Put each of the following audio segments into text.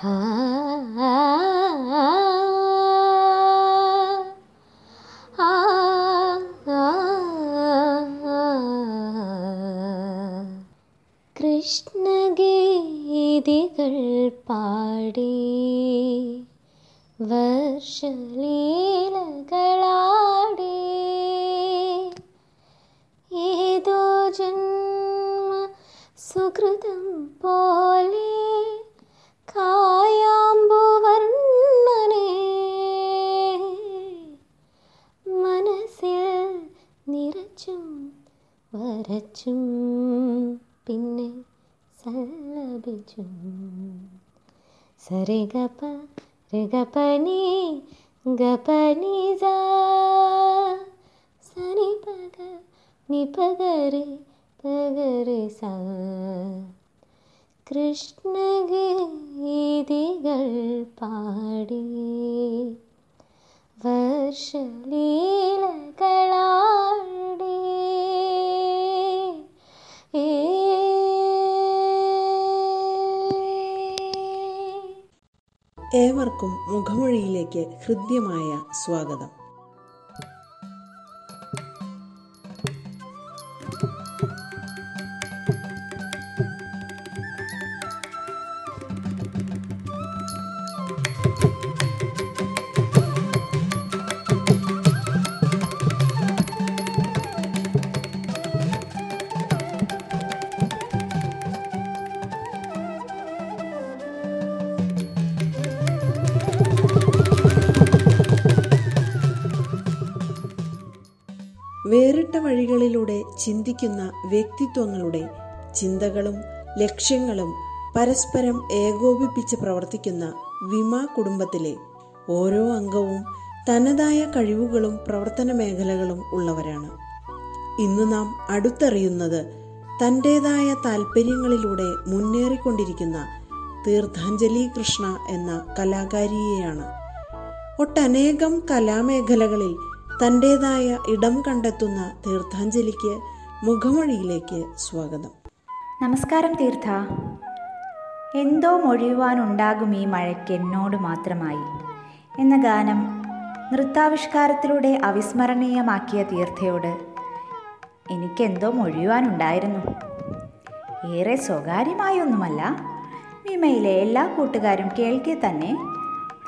കൃഷ്ണഗീതികൾ പാടി വർഷലീലകളാടി. ഏതോ ജന്മ സുഹൃതം പോലെ സല്ലപിച്ചും സരിഗപ രഗപനി ഗപനി സനി പഗ നി പഗരി പഗരി സ കൃഷ്ണഗീതികൾ പാടി വർഷലീലകളാടി ഏവർക്കും മുഖമൊഴിയിലേക്ക് ഹൃദ്യമായ സ്വാഗതം. വേറിട്ട വഴികളിലൂടെ ചിന്തിക്കുന്ന വ്യക്തിത്വങ്ങളുടെ ചിന്തകളും ലക്ഷ്യങ്ങളും പരസ്പരം ഏകോപിപ്പിച്ച് പ്രവർത്തിക്കുന്ന വിമ കുടുംബത്തിലെ ഓരോ അംഗവും തനതായ കഴിവുകളും പ്രവർത്തന മേഖലകളും ഉള്ളവരാണ്. ഇന്ന് നാം അടുത്തറിയുന്നത് തന്റെതായ താല്പര്യങ്ങളിലൂടെ മുന്നേറിക്കൊണ്ടിരിക്കുന്ന തീർത്ഥാഞ്ജലി കൃഷ്ണ എന്ന കലാകാരിയെയാണ്. ഒട്ടനേകം കലാമേഖലകളിൽ തന്റെതായ ഇടം കണ്ടെത്തുന്ന തീർത്ഥാഞ്ജലിക്ക് മുഖമൊഴിയിലേക്ക് സ്വാഗതം. നമസ്കാരം തീർത്ഥ. എന്തോ മൊഴിയുവാനുണ്ടാകും ഈ മഴയ്ക്ക് എന്നോട് മാത്രമായി. എന്ന ഗാനം നൃത്താവിഷ്കാരത്തിലൂടെ അവിസ്മരണീയമാക്കിയ തീർത്ഥയോട് എനിക്കെന്തോ മൊഴിയുവാനുണ്ടായിരുന്നു. ഏറെ സ്വകാര്യമായൊന്നുമല്ല. വിമയിലെ എല്ലാ കൂട്ടുകാരും കേൾക്കെ തന്നെ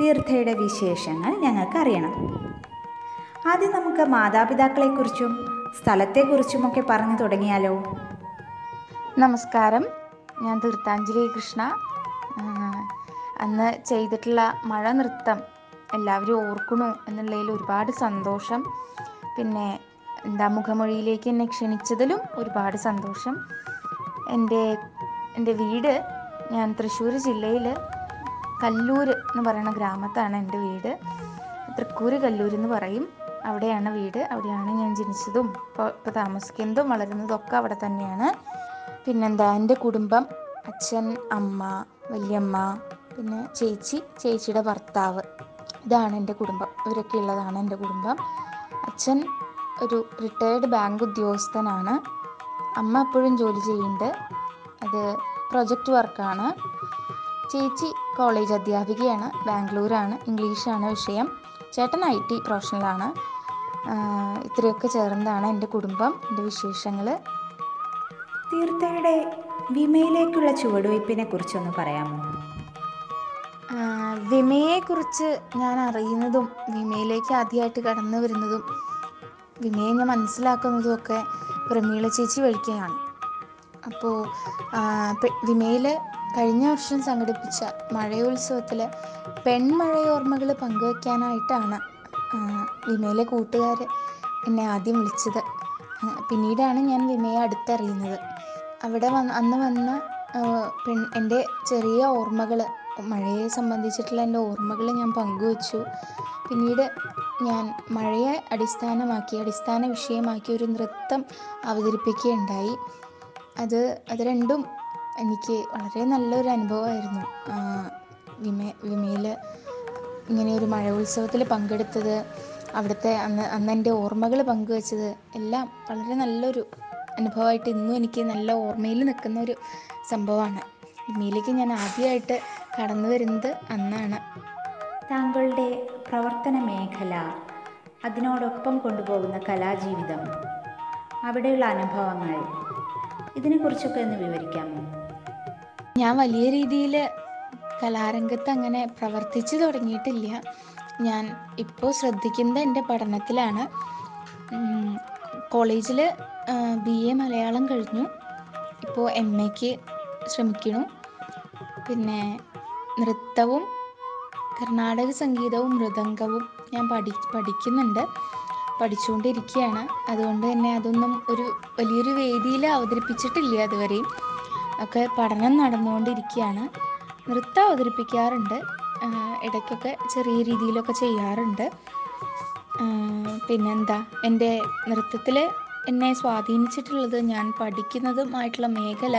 തീർത്ഥയുടെ വിശേഷങ്ങൾ ഞങ്ങൾക്കറിയണം. ആദ്യം നമുക്ക് മാതാപിതാക്കളെക്കുറിച്ചും സ്ഥലത്തെക്കുറിച്ചുമൊക്കെ പറഞ്ഞു തുടങ്ങിയാലോ? നമസ്കാരം. ഞാൻ തീർത്ഥാഞ്ജലി കൃഷ്ണ. അന്ന് ചെയ്തിട്ടുള്ള മഴ നൃത്തം എല്ലാവരും ഓർക്കണു എന്നുള്ളതിൽ ഒരുപാട് സന്തോഷം. പിന്നെ എന്താ മുഖമൊഴിയിലേക്ക് എന്നെ ക്ഷണിച്ചതിലും ഒരുപാട് സന്തോഷം. എന്റെ എന്റെ വീട് ഞാൻ തൃശ്ശൂർ ജില്ലയിൽ കല്ലൂർ എന്ന് പറയുന്ന ഗ്രാമത്താണ് എന്റെ വീട്. തൃക്കൂർ കല്ലൂർ എന്ന് പറയും. അവിടെയാണ് വീട്. അവിടെയാണ് ഞാൻ ജനിച്ചതും ഇപ്പോൾ ഇപ്പോൾ താമസിക്കുന്നതും വളരുന്നതും ഒക്കെ അവിടെ തന്നെയാണ്. പിന്നെന്താ എന്റെ കുടുംബം അച്ഛൻ അമ്മ വലിയമ്മ പിന്നെ ചേച്ചി ചേച്ചിയുടെ ഭർത്താവ്. ഇതാണ് എന്റെ കുടുംബം. ഇവരൊക്കെ ഉള്ളതാണ് എന്റെ കുടുംബം. അച്ഛൻ ഒരു റിട്ടയേർഡ് ബാങ്ക് ഉദ്യോഗസ്ഥനാണ്. അമ്മ എപ്പോഴും ജോലി ചെയ്യുന്നുണ്ട്. അത് പ്രൊജക്റ്റ് വർക്കാണ് ചേച്ചി കോളേജ് അധ്യാപികയാണ് ബാംഗ്ലൂരാണ് ഇംഗ്ലീഷാണ് വിഷയം. ചേട്ടൻ ഐ ടി പ്രൊഫഷണലാണ്. ഇത്രയൊക്കെ ചേർന്നതാണ് എന്റെ കുടുംബം എന്റെ വിശേഷങ്ങൾ തീർത്ഥയുടെ വിമയിലേക്കുള്ള ചുവടുവയ്പ്പിനെ കുറിച്ചൊന്ന് പറയാമോ? വിമയെക്കുറിച്ച് ഞാൻ അറിയുന്നതും വിമയിലേക്ക് ആദ്യമായിട്ട് കടന്നു വരുന്നതും വിമയെ ഞാൻ മനസ്സിലാക്കുന്നതും ഒക്കെ പ്രമീള ചേച്ചി വഴിക്കാണ്. അപ്പോൾ വിമയിൽ കഴിഞ്ഞ വർഷം സംഘടിപ്പിച്ച മഴയോത്സവത്തിൽ പെൺമഴയോർമ്മകൾ പങ്കുവയ്ക്കാനായിട്ടാണ് വിമയിലെ കൂട്ടുകാർ എന്നെ ആദ്യം വിളിച്ചത്. പിന്നീടാണ് ഞാൻ വിമയെ അടുത്തറിയുന്നത്. അവിടെ വന്ന് അന്ന് വന്ന പെൺ എന്റെ ചെറിയ ഓർമ്മകൾ മഴയെ സംബന്ധിച്ചിട്ടുള്ള എന്റെ ഓർമ്മകൾ ഞാൻ പങ്കുവച്ചു. പിന്നീട് ഞാൻ മഴയെ അടിസ്ഥാനമാക്കി അടിസ്ഥാന വിഷയമാക്കി ഒരു നൃത്തം അവതരിപ്പിക്കുകയുണ്ടായി. അത് അത് രണ്ടും എനിക്ക് വളരെ നല്ലൊരു അനുഭവമായിരുന്നു. വിമ വിമയിൽ ഇങ്ങനെ ഒരു മഴ ഉത്സവത്തിൽ പങ്കെടുത്തത് അവിടുത്തെ അന്ന് അന്ന് എന്റെ ഓർമ്മകൾ പങ്കുവച്ചത് എല്ലാം വളരെ നല്ലൊരു അനുഭവമായിട്ട് ഇന്നും എനിക്ക് നല്ല ഓർമ്മയിൽ നിൽക്കുന്ന ഒരു സംഭവമാണ്. വിമയിലേക്ക് ഞാൻ ആദ്യമായിട്ട് കടന്നു വരുന്നത് അന്നാണ്. താങ്കളുടെ പ്രവർത്തന മേഖല അതിനോടൊപ്പം കൊണ്ടുപോകുന്ന കലാജീവിതം അവിടെയുള്ള അനുഭവങ്ങൾ ഇതിനെക്കുറിച്ചൊക്കെ ഒന്ന് വിവരിക്കാമോ? ഞാൻ വലിയ രീതിയിൽ കലാരംഗത്ത് അങ്ങനെ പ്രവർത്തിച്ചു തുടങ്ങിയിട്ടില്ല. ഞാൻ ഇപ്പോൾ ശ്രദ്ധിക്കുന്നത് എന്റെ പഠനത്തിലാണ്. കോളേജിൽ ബി എ മലയാളം കഴിഞ്ഞു. ഇപ്പോൾ എം എക്ക് ശ്രമിക്കണു. പിന്നെ നൃത്തവും കർണാടക സംഗീതവും മൃദംഗവും ഞാൻ പഠി പഠിക്കുന്നുണ്ട്. പഠിച്ചുകൊണ്ടിരിക്കുകയാണ് അതുകൊണ്ട് തന്നെ അതൊന്നും ഒരു വലിയൊരു വേദിയിൽ അവതരിപ്പിച്ചിട്ടില്ല അതുവരെയും ഒക്കെ പഠനം നടന്നുകൊണ്ടിരിക്കുകയാണ് നൃത്തം അവതരിപ്പിക്കാറുണ്ട്. ഇടയ്ക്കൊക്കെ ചെറിയ രീതിയിലൊക്കെ ചെയ്യാറുണ്ട്. പിന്നെന്താ? എന്റെ നൃത്തത്തിൽ എന്നെ സ്വാധീനിച്ചിട്ടുള്ളത് ഞാൻ പഠിക്കുന്നതുമായിട്ടുള്ള മേഖല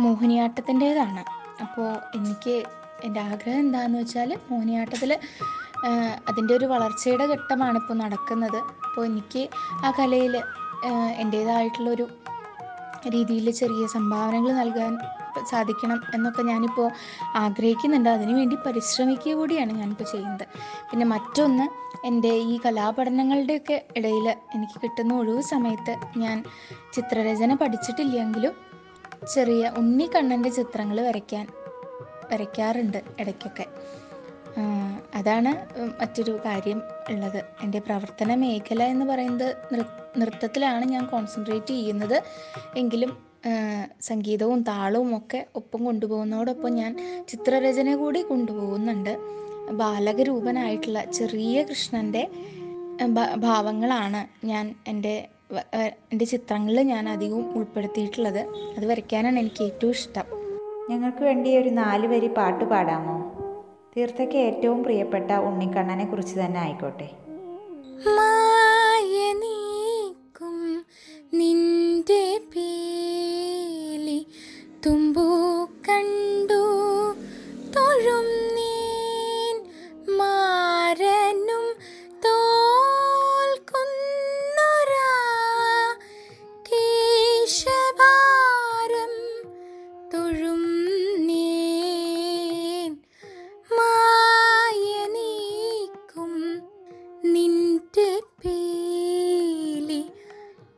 മോഹിനിയാട്ടത്തിന്റേതാണ്. അപ്പോൾ എനിക്ക് എന്റെ ആഗ്രഹം എന്താണെന്ന് വെച്ചാൽ മോഹിനിയാട്ടത്തിൽ അതിന്റെ ഒരു വളർച്ചയുടെ ഘട്ടമാണ് ഇപ്പോൾ നടക്കുന്നത്. അപ്പോൾ എനിക്ക് ആ കലയിൽ എന്റേതായിട്ടുള്ളൊരു രീതിയിൽ ചെറിയ സംഭാവനകൾ നൽകാൻ സാധിക്കണം എന്നൊക്കെ ഞാനിപ്പോൾ ആഗ്രഹിക്കുന്നുണ്ട്. അതിനുവേണ്ടി പരിശ്രമിക്കുക കൂടിയാണ് ഞാനിപ്പോൾ ചെയ്യുന്നത്. പിന്നെ മറ്റൊന്ന് എന്റെ ഈ കലാപഠനങ്ങളുടെയൊക്കെ ഇടയിൽ എനിക്ക് കിട്ടുന്ന ഒഴിവ് സമയത്ത് ഞാൻ ചിത്രരചന പഠിച്ചിട്ടില്ലെങ്കിലും ചെറിയ ഉണ്ണിക്കണ്ണന്റെ ചിത്രങ്ങൾ വരയ്ക്കാൻ വരയ്ക്കാറുണ്ട് ഇടയ്ക്കൊക്കെ. അതാണ് മറ്റൊരു കാര്യം ഉള്ളത്. എന്റെ പ്രവർത്തന മേഖല എന്ന് പറയുന്നത് നൃത്തത്തിലാണ് ഞാൻ കോൺസെൻട്രേറ്റ് ചെയ്യുന്നത്. എങ്കിലും സംഗീതവും താളവും ഒക്കെ ഒപ്പം കൊണ്ടുപോകുന്നതോടൊപ്പം ഞാൻ ചിത്രരചന കൂടി കൊണ്ടുപോകുന്നുണ്ട്. ബാലകരൂപനായിട്ടുള്ള ചെറിയ കൃഷ്ണന്റെ ഭാവങ്ങളാണ് ഞാൻ എന്റെ എന്റെ ചിത്രങ്ങളിൽ ഞാൻ അധികവും ഉൾപ്പെടുത്തിയിട്ടുള്ളത്. അത് വരയ്ക്കാനാണ് എനിക്ക് ഏറ്റവും ഇഷ്ടം. ഞങ്ങൾക്ക് വേണ്ടി ഒരു നാല് വരി പാട്ട് പാടാമോ? തീർത്ഥയ്ക്ക് ഏറ്റവും പ്രിയപ്പെട്ട ഉണ്ണിക്കണ്ണനെ കുറിച്ച് തന്നെ ആയിക്കോട്ടെ. മായ നീക്കും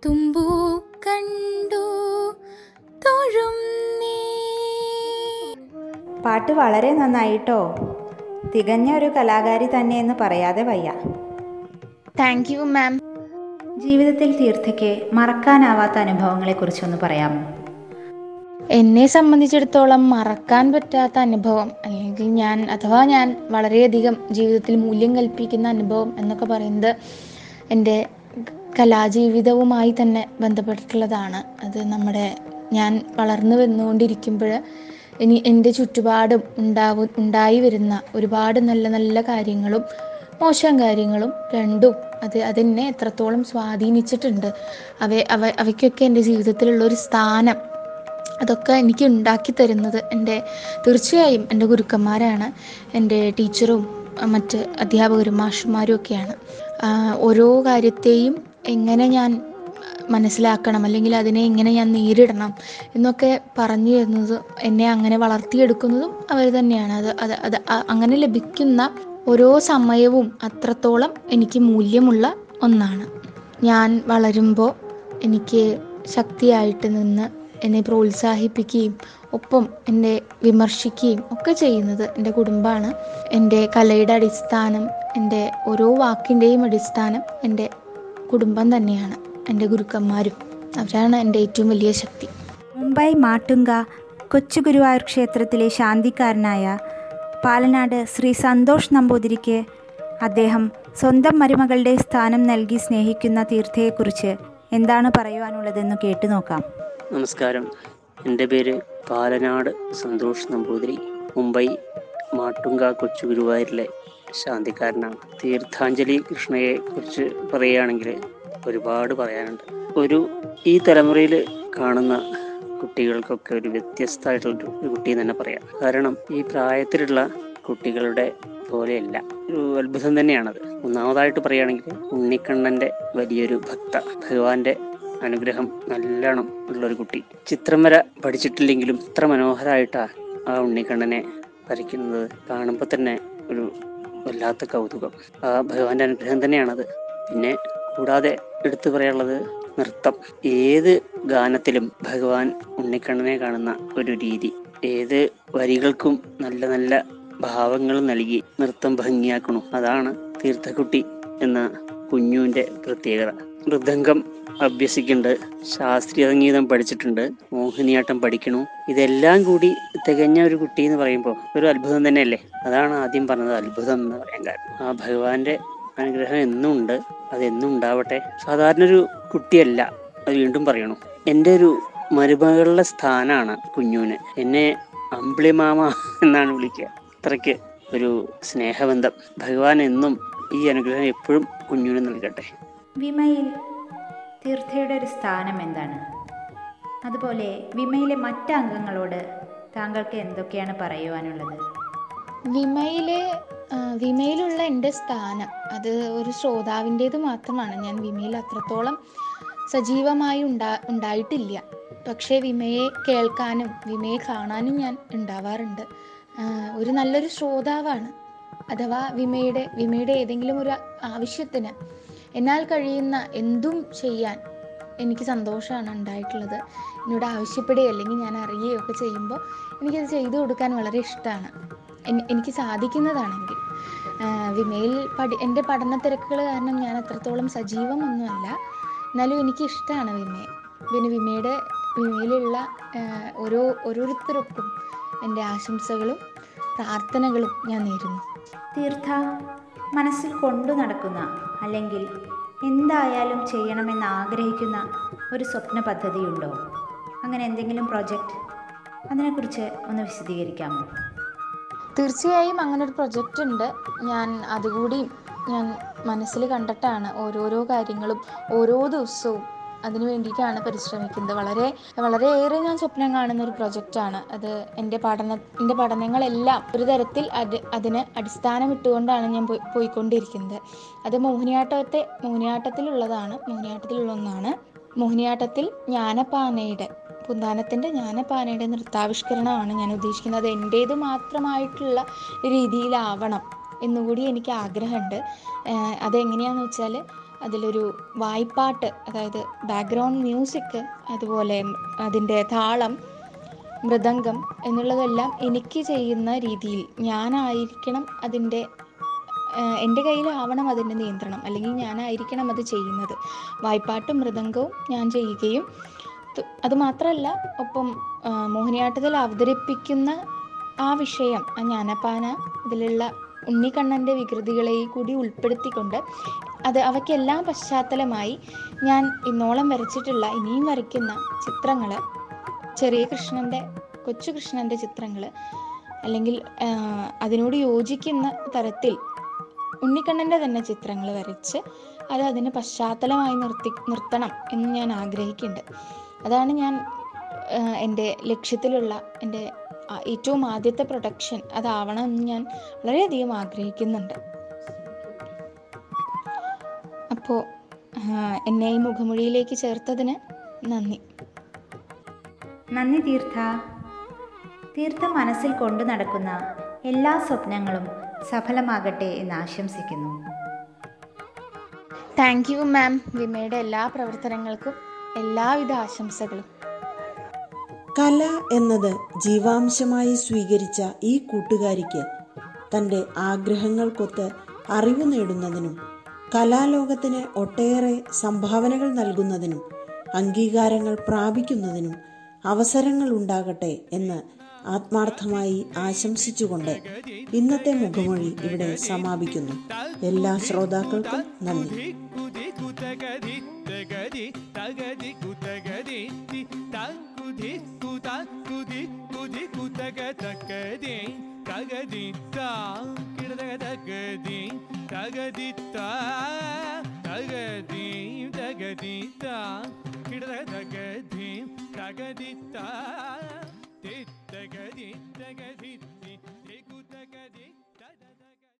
തുമ്പു കണ്ടു തൊഴും പാട്ട് വളരെ നന്നായിട്ടോ? തികഞ്ഞ ഒരു കലാകാരി തന്നെ എന്ന് പറയാതെ വയ്യ. താങ്ക് യു മാം ജീവിതത്തിൽ തീർത്ഥയ്ക്ക് മറക്കാനാവാത്ത അനുഭവങ്ങളെക്കുറിച്ചൊന്ന് പറയാമോ? എന്നെ സംബന്ധിച്ചിടത്തോളം മറക്കാൻ പറ്റാത്ത അനുഭവം അല്ലെങ്കിൽ ഞാൻ അഥവാ ഞാൻ വളരെയധികം ജീവിതത്തിൽ മൂല്യം കൽപ്പിക്കുന്ന അനുഭവം എന്നൊക്കെ പറയുന്നത് എന്റെ കലാജീവിതവുമായി തന്നെ ബന്ധപ്പെട്ടിട്ടുള്ളതാണ്. അത് നമ്മുടെ ഞാൻ വളർന്നു വന്നുകൊണ്ടിരിക്കുമ്പോൾ ഇനി എന്റെ ചുറ്റുപാടും ഉണ്ടാവും ഉണ്ടായി വരുന്ന ഒരുപാട് നല്ല നല്ല കാര്യങ്ങളും മോശം കാര്യങ്ങളും രണ്ടും അത് അതെന്നെ എത്രത്തോളം സ്വാധീനിച്ചിട്ടുണ്ട്. അവ അവ അവയ്ക്കൊക്കെ എന്റെ ജീവിതത്തിലുള്ള ഒരു സ്ഥാനം അതൊക്കെ എനിക്ക് ഉണ്ടാക്കി തരുന്നത് എന്റെ തീർച്ചയായും എന്റെ ഗുരുക്കന്മാരാണ്. എന്റെ ടീച്ചറും മറ്റ് അധ്യാപകരും മാഷന്മാരും ഒക്കെയാണ്. ഓരോ കാര്യത്തെയും എങ്ങനെ ഞാൻ മനസ്സിലാക്കണം? അല്ലെങ്കിൽ അതിനെ എങ്ങനെ ഞാൻ നേരിടണം? എന്നൊക്കെ പറഞ്ഞു തരുന്നത് എന്നെ അങ്ങനെ വളർത്തിയെടുക്കുന്നതും അവർ തന്നെയാണ്. അത് അത് അത് അങ്ങനെ ലഭിക്കുന്ന ഓരോ സമയവും അത്രത്തോളം എനിക്ക് മൂല്യമുള്ള ഒന്നാണ്. ഞാൻ വളരുമ്പോൾ എനിക്ക് ശക്തിയായിട്ട് നിന്ന് എന്നെ പ്രോത്സാഹിപ്പിക്കുകയും ഒപ്പം എന്നെ വിമർശിക്കുകയും ഒക്കെ ചെയ്യുന്നത് എന്റെ കുടുംബമാണ്. എന്റെ കലയുടെ അടിസ്ഥാനം എന്റെ ഓരോ വാക്കിന്റെയും അടിസ്ഥാനം എന്റെ കുടുംബം തന്നെയാണ്. എന്റെ ഗുരുക്കന്മാരും അവരാണ് എന്റെ ഏറ്റവും വലിയ ശക്തി. മുംബൈ മാട്ടുങ്ക കൊച്ചു ഗുരുവായൂർ ക്ഷേത്രത്തിലെ ശാന്തിക്കാരനായ പാലനാട് ശ്രീ സന്തോഷ് നമ്പൂതിരിക്ക് അദ്ദേഹം സ്വന്തം മരുമകളുടെ സ്ഥാനം നൽകി സ്നേഹിക്കുന്ന തീർത്ഥയെക്കുറിച്ച് എന്താണ് പറയുവാനുള്ളതെന്ന് കേട്ടു നോക്കാം. നമസ്കാരം. എന്റെ പേര് പാലനാട് സന്തോഷ് നമ്പൂതിരി. മുംബൈ മാട്ടുങ്ക കൊച്ചു ഗുരുവായൂരിലെ ശാന്തിക്കാരനാണ്. തീർത്ഥാഞ്ജലി കൃഷ്ണയെ കുറിച്ച് പറയുകയാണെങ്കിൽ ഒരുപാട് പറയാനുണ്ട്. ഒരു ഈ തലമുറയിൽ കാണുന്ന കുട്ടികൾക്കൊക്കെ ഒരു വ്യത്യസ്തമായിട്ടുള്ള ഒരു കുട്ടി തന്നെ പറയാം. കാരണം ഈ പ്രായത്തിലുള്ള കുട്ടികളുടെ പോലെയല്ല. ഒരു അത്ഭുതം തന്നെയാണത്. ഒന്നാമതായിട്ട് പറയുകയാണെങ്കിൽ ഉണ്ണിക്കണ്ണന്റെ വലിയൊരു ഭക്ത. ഭഗവാന്റെ അനുഗ്രഹം നല്ലോണം ഉള്ളൊരു കുട്ടി. ചിത്രം വര പഠിച്ചിട്ടില്ലെങ്കിലും ഇത്ര മനോഹരമായിട്ടാണ് ആ ഉണ്ണിക്കണ്ണനെ വരയ്ക്കുന്നത് കാണുമ്പോൾ തന്നെ ഒരു വല്ലാത്ത കൗതുകം. ആ ഭഗവാന്റെ അനുഗ്രഹം തന്നെയാണത്. പിന്നെ കൂടാതെ എടുത്തു പറയാനുള്ളത് നൃത്തം. ഏത് ഗാനത്തിലും ഭഗവാൻ ഉണ്ണിക്കണ്ണനെ കാണുന്ന ഒരു രീതി. ഏത് വരികൾക്കും നല്ല നല്ല ഭാവങ്ങൾ നൽകി നൃത്തം ഭംഗിയാക്കണു. അതാണ് തീർത്ഥക്കുട്ടി എന്ന കുഞ്ഞുവിന്റെ പ്രത്യേകത. മൃദംഗം അഭ്യസിക്കുന്നുണ്ട്. ശാസ്ത്രീയ സംഗീതം പഠിച്ചിട്ടുണ്ട്. മോഹിനിയാട്ടം പഠിക്കണു ഇതെല്ലാം കൂടി തികഞ്ഞ ഒരു കുട്ടി എന്ന് പറയുമ്പോൾ ഒരു അത്ഭുതം തന്നെയല്ലേ? അതാണ് ആദ്യം പറഞ്ഞത് അത്ഭുതം എന്ന് പറയാൻ കാരണം. ആ ഭഗവാന്റെ അനുഗ്രഹം എന്നും ഉണ്ട് അതെന്നും ഉണ്ടാവട്ടെ. സാധാരണ ഒരു കുട്ടിയല്ല. അത് വീണ്ടും പറയണു. എന്റെ ഒരു മരുമകളുടെ സ്ഥാനാണ് കുഞ്ഞുവിന് എന്നെ അമ്പിളി മാമ എന്നാണ് വിളിക്കുക. അത്രയ്ക്ക് ഒരു സ്നേഹബന്ധം. ഭഗവാൻ എന്നും ഈ അനുഗ്രഹം എപ്പോഴും കുഞ്ഞുവിന് നൽകട്ടെ. വിമയിൽ തീർത്ഥയുടെ ഒരു സ്ഥാനം എന്താണ്? അതുപോലെ വിമയിലെ മറ്റ് അംഗങ്ങളോട് താങ്കൾക്ക് എന്തൊക്കെയാണ് പറയുവാനുള്ളത്? വിമയിലെ വിമയിലുള്ള എന്റെ സ്ഥാനം അത് ഒരു ശ്രോതാവിന്റേത് മാത്രമാണ്. ഞാൻ വിമയിൽ അത്രത്തോളം സജീവമായി ഉണ്ടാ ഉണ്ടായിട്ടില്ല. പക്ഷേ വിമയെ കേൾക്കാനും വിമയെ കാണാനും ഞാൻ ഉണ്ടാവാറുണ്ട്. ഒരു നല്ലൊരു ശ്രോതാവാണ്. അഥവാ വിമയുടെ വിമയുടെ ഏതെങ്കിലും ഒരു ആവശ്യത്തിന് എന്നാൽ കഴിയുന്ന എന്തും ചെയ്യാൻ എനിക്ക് സന്തോഷമാണ് ഉണ്ടായിട്ടുള്ളത്. എന്നോട് ആവശ്യപ്പെടുകയോ അല്ലെങ്കിൽ ഞാൻ അറിയുകയോ ഒക്കെ ചെയ്യുമ്പോൾ എനിക്കത് ചെയ്തു കൊടുക്കാൻ വളരെ ഇഷ്ടമാണ്. എനിക്ക് സാധിക്കുന്നതാണെങ്കിൽ. വിമയിൽ പഠി എന്റെ പഠന തിരക്കുകൾ കാരണം ഞാൻ അത്രത്തോളം സജീവമൊന്നുമല്ല. എന്നാലും എനിക്ക് ഇഷ്ടമാണ് വിമയെ. പിന്നെ വിമയുടെ വിമയിലുള്ള ഓരോ ഓരോരുത്തർക്കും എന്റെ ആശംസകളും പ്രാർത്ഥനകളും ഞാൻ നേരുന്നു. തീർത്ഥ മനസ്സിൽ കൊണ്ടു നടക്കുന്ന അല്ലെങ്കിൽ എന്തായാലും ചെയ്യണമെന്ന് ആഗ്രഹിക്കുന്ന ഒരു സ്വപ്ന പദ്ധതിയുണ്ടോ? അങ്ങനെ എന്തെങ്കിലും പ്രോജക്റ്റ്? അതിനെക്കുറിച്ച് ഒന്ന് വിശദീകരിക്കാമോ? തീർച്ചയായും അങ്ങനെ ഒരു പ്രൊജക്റ്റ് ഉണ്ട് ഞാൻ അതുകൂടി ഞാൻ മനസ്സിൽ കണ്ടിട്ടാണ് ഓരോരോ കാര്യങ്ങളും ഓരോ ദിവസവും അതിനു വേണ്ടിയിട്ടാണ് പരിശ്രമിക്കുന്നത്. വളരെ വളരെയേറെ ഞാൻ സ്വപ്നം കാണുന്ന ഒരു പ്രൊജക്റ്റാണ് അത് എന്റെ പഠന എന്റെ പഠനങ്ങളെല്ലാം ഒരു തരത്തിൽ അത് അതിന് അടിസ്ഥാനമിട്ടുകൊണ്ടാണ് ഞാൻ പോയി പോയിക്കൊണ്ടിരിക്കുന്നത്. അത് മോഹിനിയാട്ടത്തെ മോഹിനിയാട്ടത്തിലുള്ളതാണ് മോഹിനിയാട്ടത്തിലുള്ള ഒന്നാണ് മോഹിനിയാട്ടത്തിൽ ജ്ഞാനപ്പാനയുടെ പുന്താനത്തിന്റെ ജ്ഞാനപ്പാനയുടെ നൃത്താവിഷ്കരണമാണ് ഞാൻ ഉദ്ദേശിക്കുന്നത്. അത് എന്റേത് മാത്രമായിട്ടുള്ള രീതിയിലാവണം എന്നുകൂടി എനിക്ക് ആഗ്രഹമുണ്ട്. അതെങ്ങനെയാണെന്ന് വെച്ചാൽ അതിലൊരു വായ്പാട്ട് അതായത് ബാക്ക്ഗ്രൗണ്ട് മ്യൂസിക് അതുപോലെ അതിന്റെ താളം മൃദംഗം എന്നുള്ളതെല്ലാം എനിക്ക് ചെയ്യുന്ന രീതിയിൽ ഞാനായിരിക്കണം അതിന്റെ എന്റെ കയ്യിലാവണം അതിന്റെ നിയന്ത്രണം. അല്ലെങ്കിൽ ഞാനായിരിക്കണം അത് ചെയ്യുന്നത്. വായ്പാട്ടും മൃദംഗവും ഞാൻ ചെയ്യുകയും അതുമാത്രമല്ല ഒപ്പം മോഹിനിയാട്ടത്തിൽ അവതരിപ്പിക്കുന്ന ആ വിഷയം ആ ജ്ഞാനപ്പാന ഇതിലുള്ള ഉണ്ണിക്കണ്ണന്റെ വികൃതികളെ കൂടി ഉൾപ്പെടുത്തിക്കൊണ്ട് അത് അവയ്ക്കെല്ലാം പശ്ചാത്തലമായി ഞാൻ ഇന്നോളം വരച്ചിട്ടുള്ള ഇനിയും വരയ്ക്കുന്ന ചിത്രങ്ങൾ ചെറിയ കൃഷ്ണന്റെ കൊച്ചു കൃഷ്ണന്റെ ചിത്രങ്ങൾ അല്ലെങ്കിൽ അതിനോട് യോജിക്കുന്ന തരത്തിൽ ഉണ്ണിക്കണ്ണന്റെ തന്നെ ചിത്രങ്ങൾ വരച്ച് അത് അതിന് പശ്ചാത്തലമായി നിർത്തി നിർത്തണം എന്ന് ഞാൻ ആഗ്രഹിക്കുന്നുണ്ട്. അതാണ് ഞാൻ എന്റെ ലക്ഷ്യത്തിലുള്ള എന്റെ ഏറ്റവും ആദ്യത്തെ പ്രൊഡക്ഷൻ അതാവണം എന്ന് ഞാൻ വളരെയധികം ആഗ്രഹിക്കുന്നുണ്ട്. അപ്പോൾ എന്നെ ഈ മുഖമൊഴിയിലേക്ക് ചേർത്തതിന് നന്ദി. നന്ദി തീർത്ഥ. തീർത്ഥ മനസ്സിൽ കൊണ്ടു നടക്കുന്ന എല്ലാ സ്വപ്നങ്ങളും സഫലമാകട്ടെ എന്ന് ആശംസിക്കുന്നു. താങ്ക് യു മാം വിമയുടെ എല്ലാ പ്രവർത്തനങ്ങൾക്കും എല്ലാവിധ ആശംസകളും. കല എന്നത് ജീവാംശമായി സ്വീകരിച്ച ഈ കൂട്ടുകാരിക്ക് തന്റെ ആഗ്രഹങ്ങൾക്കൊത്ത് അറിവ് നേടുന്നതിനും കലാലോകത്തിന് ഒട്ടേറെ സംഭാവനകൾ നൽകുന്നതിനും അംഗീകാരങ്ങൾ പ്രാപിക്കുന്നതിനും അവസരങ്ങൾ ഉണ്ടാകട്ടെ എന്ന് ആത്മാർത്ഥമായി ആശംസിച്ചുകൊണ്ട് ഇന്നത്തെ മുഖമൊഴി ഇവിടെ സമാപിക്കുന്നു എല്ലാ ശ്രോതാക്കൾക്കും നന്ദി தகதித்தா தகதி தகதித்தா கிட தகதி தகதித்தா தகதி தகதி